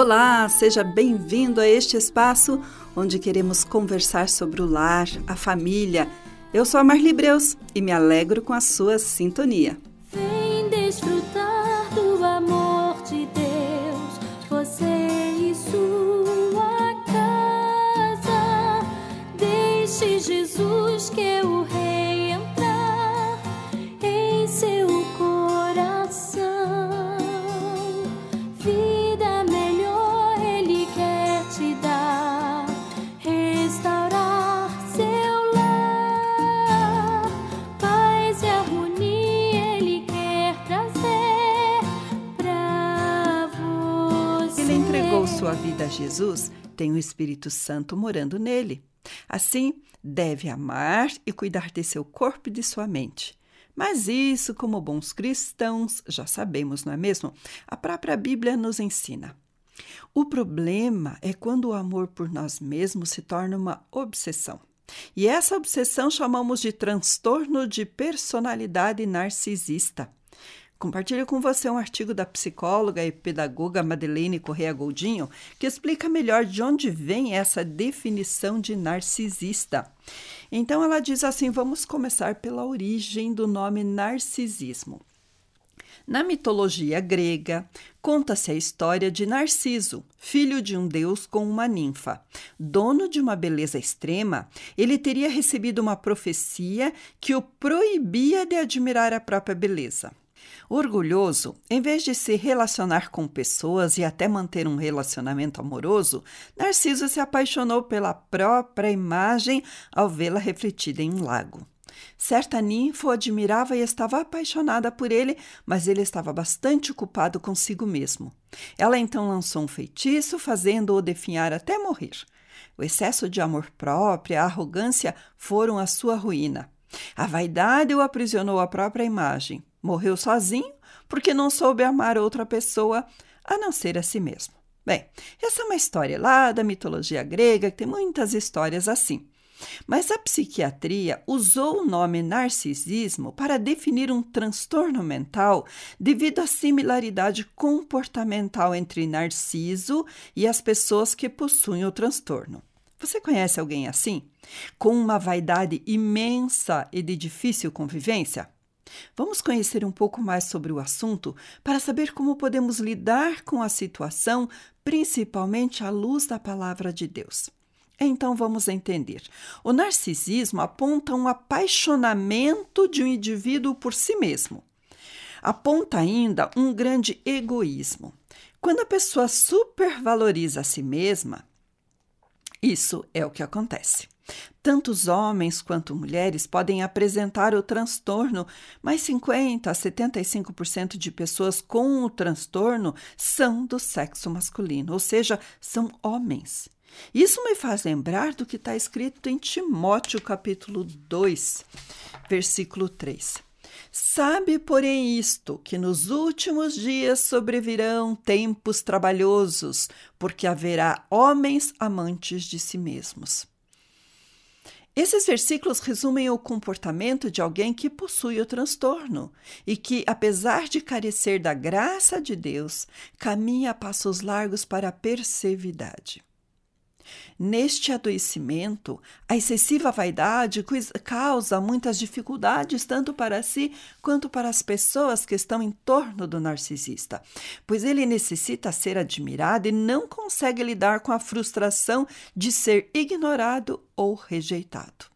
Olá, seja bem-vindo a este espaço onde queremos conversar sobre o lar, a família. Eu sou a Marli Breus e me alegro com a sua sintonia. Vem desfrutar do amor de Deus, você e sua casa. Deixe Jesus que o rei Jesus, tem o Espírito Santo morando nele. Assim, deve amar e cuidar de seu corpo e de sua mente. Mas isso, como bons cristãos, já sabemos, não é mesmo? A própria Bíblia nos ensina. O problema é quando o amor por nós mesmos se torna uma obsessão. E essa obsessão chamamos de transtorno de personalidade narcisista. Compartilho com você um artigo da psicóloga e pedagoga Madeleine Correa Goldinho que explica melhor de onde vem essa definição de narcisista. Então ela diz assim: vamos começar pela origem do nome narcisismo. Na mitologia grega, conta-se a história de Narciso, filho de um deus com uma ninfa. Dono de uma beleza extrema, ele teria recebido uma profecia que o proibia de admirar a própria beleza. Orgulhoso, em vez de se relacionar com pessoas e até manter um relacionamento amoroso, Narciso se apaixonou pela própria imagem ao vê-la refletida em um lago. Certa ninfa o admirava e estava apaixonada por ele, mas ele estava bastante ocupado consigo mesmo. Ela então lançou um feitiço, fazendo-o definhar até morrer. O excesso de amor próprio e a arrogância foram a sua ruína. A vaidade o aprisionou à própria imagem. Morreu sozinho porque não soube amar outra pessoa a não ser a si mesmo. Bem, essa é uma história lá da mitologia grega, que tem muitas histórias assim. Mas a psiquiatria usou o nome narcisismo para definir um transtorno mental devido à similaridade comportamental entre narciso e as pessoas que possuem o transtorno. Você conhece alguém assim? Com uma vaidade imensa e de difícil convivência? Vamos conhecer um pouco mais sobre o assunto para saber como podemos lidar com a situação, principalmente à luz da palavra de Deus. Então vamos entender. O narcisismo aponta um apaixonamento de um indivíduo por si mesmo. Aponta ainda um grande egoísmo. Quando a pessoa supervaloriza a si mesma, isso é o que acontece. Tanto os homens quanto mulheres podem apresentar o transtorno, mas 50 a 75% de pessoas com o transtorno são do sexo masculino, ou seja, são homens. Isso me faz lembrar do que está escrito em Timóteo, capítulo 2, versículo 3. Sabe, porém, isto, que nos últimos dias sobrevirão tempos trabalhosos, porque haverá homens amantes de si mesmos. Esses versículos resumem o comportamento de alguém que possui o transtorno e que, apesar de carecer da graça de Deus, caminha a passos largos para a perseveridade. Neste adoecimento, a excessiva vaidade causa muitas dificuldades tanto para si quanto para as pessoas que estão em torno do narcisista, pois ele necessita ser admirado e não consegue lidar com a frustração de ser ignorado ou rejeitado.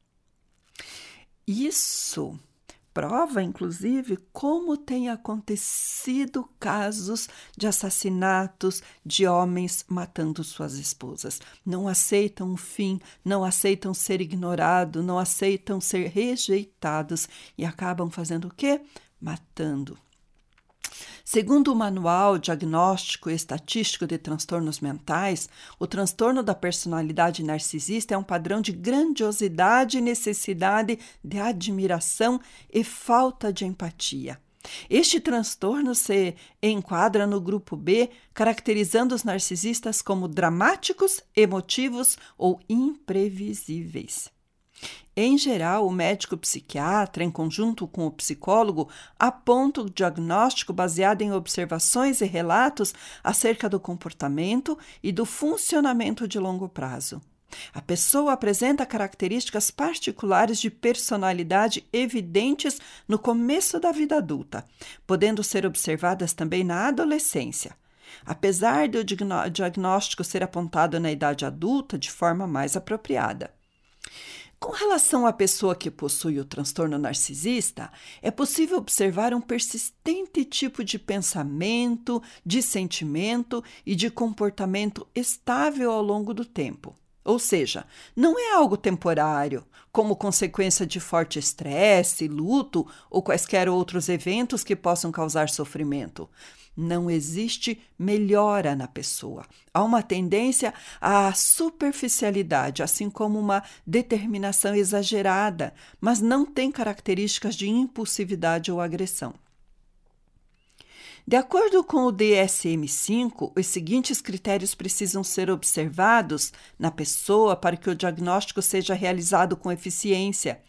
Isso prova, inclusive, como tem acontecido casos de assassinatos de homens matando suas esposas. Não aceitam o fim, não aceitam ser ignorados, não aceitam ser rejeitados e acabam fazendo o quê? Matando. Segundo o Manual Diagnóstico e Estatístico de Transtornos Mentais, o transtorno da personalidade narcisista é um padrão de grandiosidade e necessidade de admiração e falta de empatia. Este transtorno se enquadra no grupo B, caracterizando os narcisistas como dramáticos, emotivos ou imprevisíveis. Em geral, o médico psiquiatra, em conjunto com o psicólogo, aponta o diagnóstico baseado em observações e relatos acerca do comportamento e do funcionamento de longo prazo. A pessoa apresenta características particulares de personalidade evidentes no começo da vida adulta, podendo ser observadas também na adolescência. Apesar do diagnóstico ser apontado na idade adulta de forma mais apropriada. Com relação à pessoa que possui o transtorno narcisista, é possível observar um persistente tipo de pensamento, de sentimento e de comportamento estável ao longo do tempo. Ou seja, não é algo temporário, como consequência de forte estresse, luto ou quaisquer outros eventos que possam causar sofrimento não existe melhora na pessoa. Há uma tendência à superficialidade, assim como uma determinação exagerada, mas não tem características de impulsividade ou agressão. De acordo com o DSM-5, os seguintes critérios precisam ser observados na pessoa para que o diagnóstico seja realizado com eficiência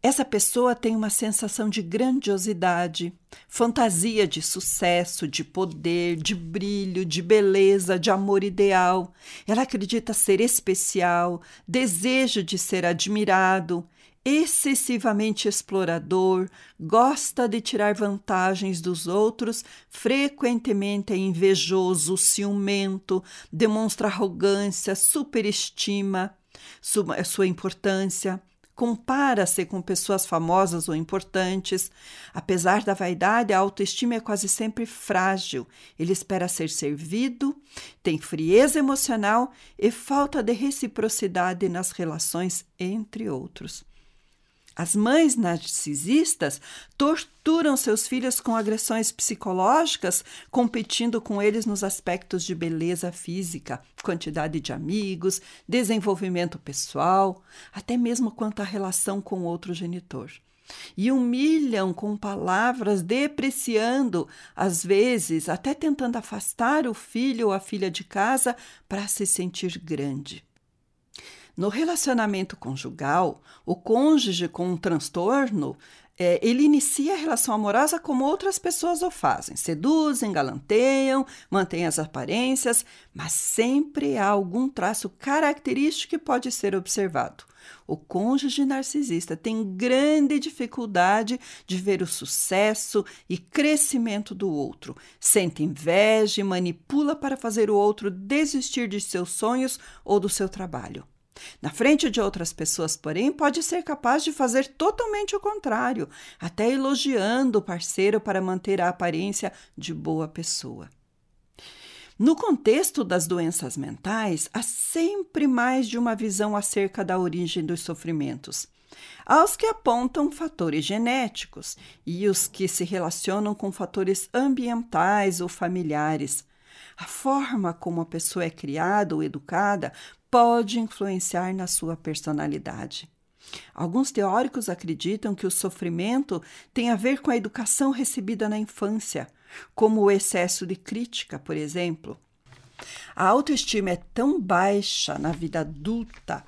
essa pessoa tem uma sensação de grandiosidade, fantasia de sucesso, de poder, de brilho, de beleza, de amor ideal. Ela acredita ser especial, desejo de ser admirado, excessivamente explorador, gosta de tirar vantagens dos outros, frequentemente é invejoso, ciumento, demonstra arrogância, superestima sua, sua importância compara-se com pessoas famosas ou importantes. Apesar da vaidade, a autoestima é quase sempre frágil. Ele espera ser servido, tem frieza emocional e falta de reciprocidade nas relações entre outros. As mães narcisistas torturam seus filhos com agressões psicológicas, competindo com eles nos aspectos de beleza física, quantidade de amigos, desenvolvimento pessoal, até mesmo quanto à relação com outro genitor. E humilham com palavras, depreciando, às vezes até tentando afastar o filho ou a filha de casa para se sentir grande. No relacionamento conjugal, o cônjuge com um transtorno é, ele inicia a relação amorosa como outras pessoas o fazem. Seduzem, galanteiam, mantêm as aparências, mas sempre há algum traço característico que pode ser observado. O cônjuge narcisista tem grande dificuldade de ver o sucesso e crescimento do outro, sente inveja e manipula para fazer o outro desistir de seus sonhos ou do seu trabalho. Na frente de outras pessoas, porém, pode ser capaz de fazer totalmente o contrário, até elogiando o parceiro para manter a aparência de boa pessoa. No contexto das doenças mentais, há sempre mais de uma visão acerca da origem dos sofrimentos. Há os que apontam fatores genéticos e os que se relacionam com fatores ambientais ou familiares. A forma como a pessoa é criada ou educada pode influenciar na sua personalidade. Alguns teóricos acreditam que o sofrimento tem a ver com a educação recebida na infância, como o excesso de crítica, por exemplo. A autoestima é tão baixa na vida adulta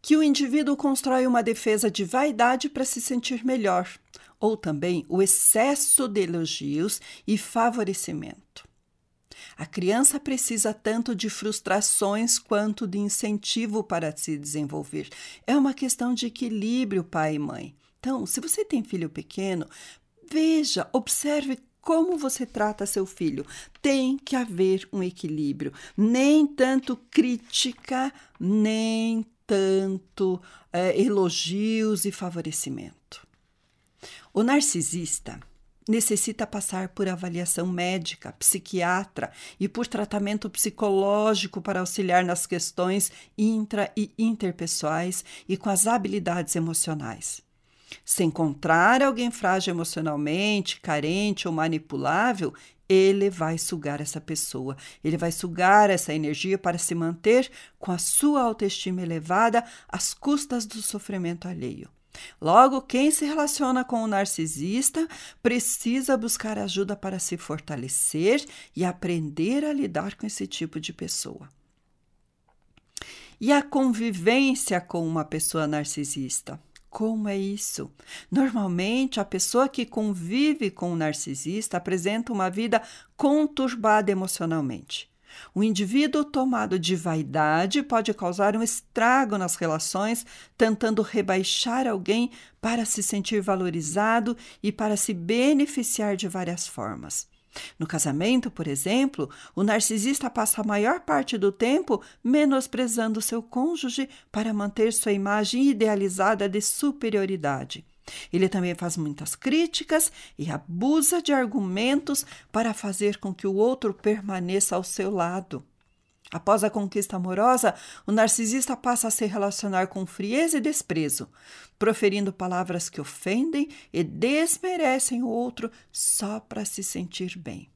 que o indivíduo constrói uma defesa de vaidade para se sentir melhor, ou também o excesso de elogios e favorecimento. A criança precisa tanto de frustrações quanto de incentivo para se desenvolver. É uma questão de equilíbrio, pai e mãe. Então, se você tem filho pequeno, veja, observe como você trata seu filho. Tem que haver um equilíbrio. Nem tanto crítica, nem tanto é, elogios e favorecimento. O narcisista necessita passar por avaliação médica, psiquiatra e por tratamento psicológico para auxiliar nas questões intra e interpessoais e com as habilidades emocionais. Se encontrar alguém frágil emocionalmente, carente ou manipulável, ele vai sugar essa pessoa, ele vai sugar essa energia para se manter com a sua autoestima elevada às custas do sofrimento alheio. Logo, quem se relaciona com o narcisista precisa buscar ajuda para se fortalecer e aprender a lidar com esse tipo de pessoa. E a convivência com uma pessoa narcisista? Como é isso? Normalmente, a pessoa que convive com o narcisista apresenta uma vida conturbada emocionalmente. O indivíduo tomado de vaidade pode causar um estrago nas relações, tentando rebaixar alguém para se sentir valorizado e para se beneficiar de várias formas. No casamento, por exemplo, o narcisista passa a maior parte do tempo menosprezando seu cônjuge para manter sua imagem idealizada de superioridade. Ele também faz muitas críticas e abusa de argumentos para fazer com que o outro permaneça ao seu lado. Após a conquista amorosa, o narcisista passa a se relacionar com frieza e desprezo, proferindo palavras que ofendem e desmerecem o outro só para se sentir bem.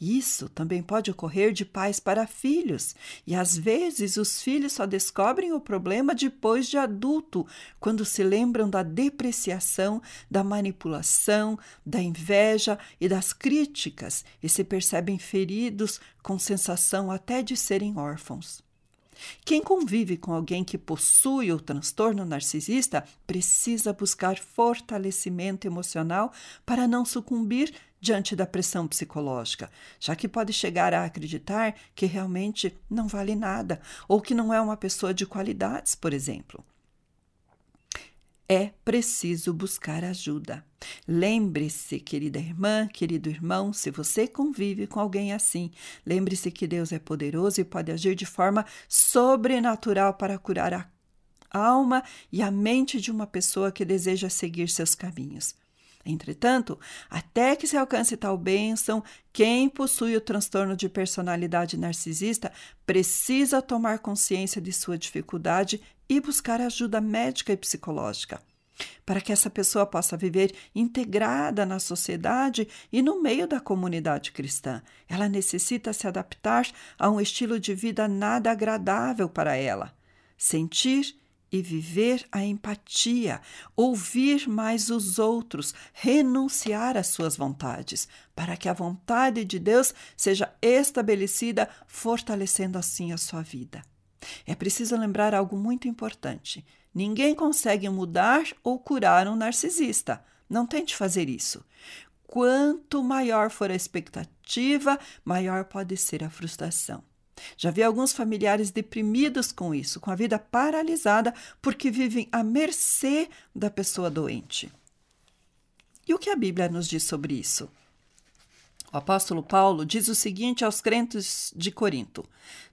Isso também pode ocorrer de pais para filhos, e às vezes os filhos só descobrem o problema depois de adulto, quando se lembram da depreciação, da manipulação, da inveja e das críticas e se percebem feridos com sensação até de serem órfãos. Quem convive com alguém que possui o transtorno narcisista precisa buscar fortalecimento emocional para não sucumbir diante da pressão psicológica, já que pode chegar a acreditar que realmente não vale nada ou que não é uma pessoa de qualidades, por exemplo. É preciso buscar ajuda. Lembre-se, querida irmã, querido irmão, se você convive com alguém assim, lembre-se que Deus é poderoso e pode agir de forma sobrenatural para curar a alma e a mente de uma pessoa que deseja seguir seus caminhos. Entretanto, até que se alcance tal bênção, quem possui o transtorno de personalidade narcisista precisa tomar consciência de sua dificuldade e buscar ajuda médica e psicológica. Para que essa pessoa possa viver integrada na sociedade e no meio da comunidade cristã, ela necessita se adaptar a um estilo de vida nada agradável para ela. Sentir e viver a empatia, ouvir mais os outros, renunciar às suas vontades, para que a vontade de Deus seja estabelecida, fortalecendo assim a sua vida. É preciso lembrar algo muito importante: ninguém consegue mudar ou curar um narcisista. Não tente fazer isso. Quanto maior for a expectativa, maior pode ser a frustração. Já vi alguns familiares deprimidos com isso, com a vida paralisada, porque vivem à mercê da pessoa doente. E o que a Bíblia nos diz sobre isso? O apóstolo Paulo diz o seguinte aos crentes de Corinto: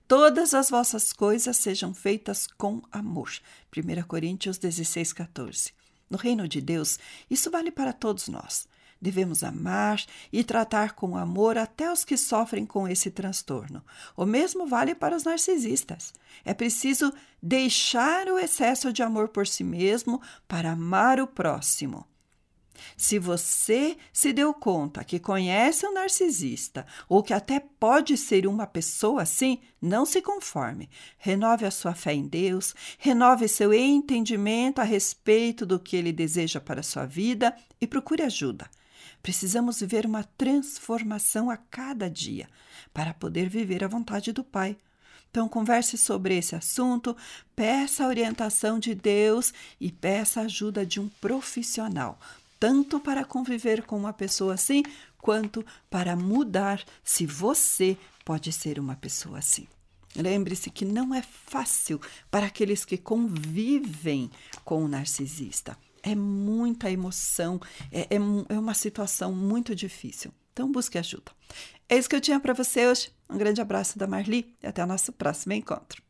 Todas as vossas coisas sejam feitas com amor. 1 Coríntios 16, 14. No reino de Deus, isso vale para todos nós. Devemos amar e tratar com amor até os que sofrem com esse transtorno. O mesmo vale para os narcisistas. É preciso deixar o excesso de amor por si mesmo para amar o próximo. Se você se deu conta que conhece um narcisista ou que até pode ser uma pessoa assim, não se conforme. Renove a sua fé em Deus, renove seu entendimento a respeito do que ele deseja para a sua vida e procure ajuda. Precisamos viver uma transformação a cada dia para poder viver a vontade do Pai. Então, converse sobre esse assunto, peça a orientação de Deus e peça a ajuda de um profissional, tanto para conviver com uma pessoa assim, quanto para mudar se você pode ser uma pessoa assim. Lembre-se que não é fácil para aqueles que convivem com o narcisista é muita emoção, é, é, é uma situação muito difícil. Então, busque ajuda. É isso que eu tinha para você hoje. Um grande abraço da Marli e até o nosso próximo encontro.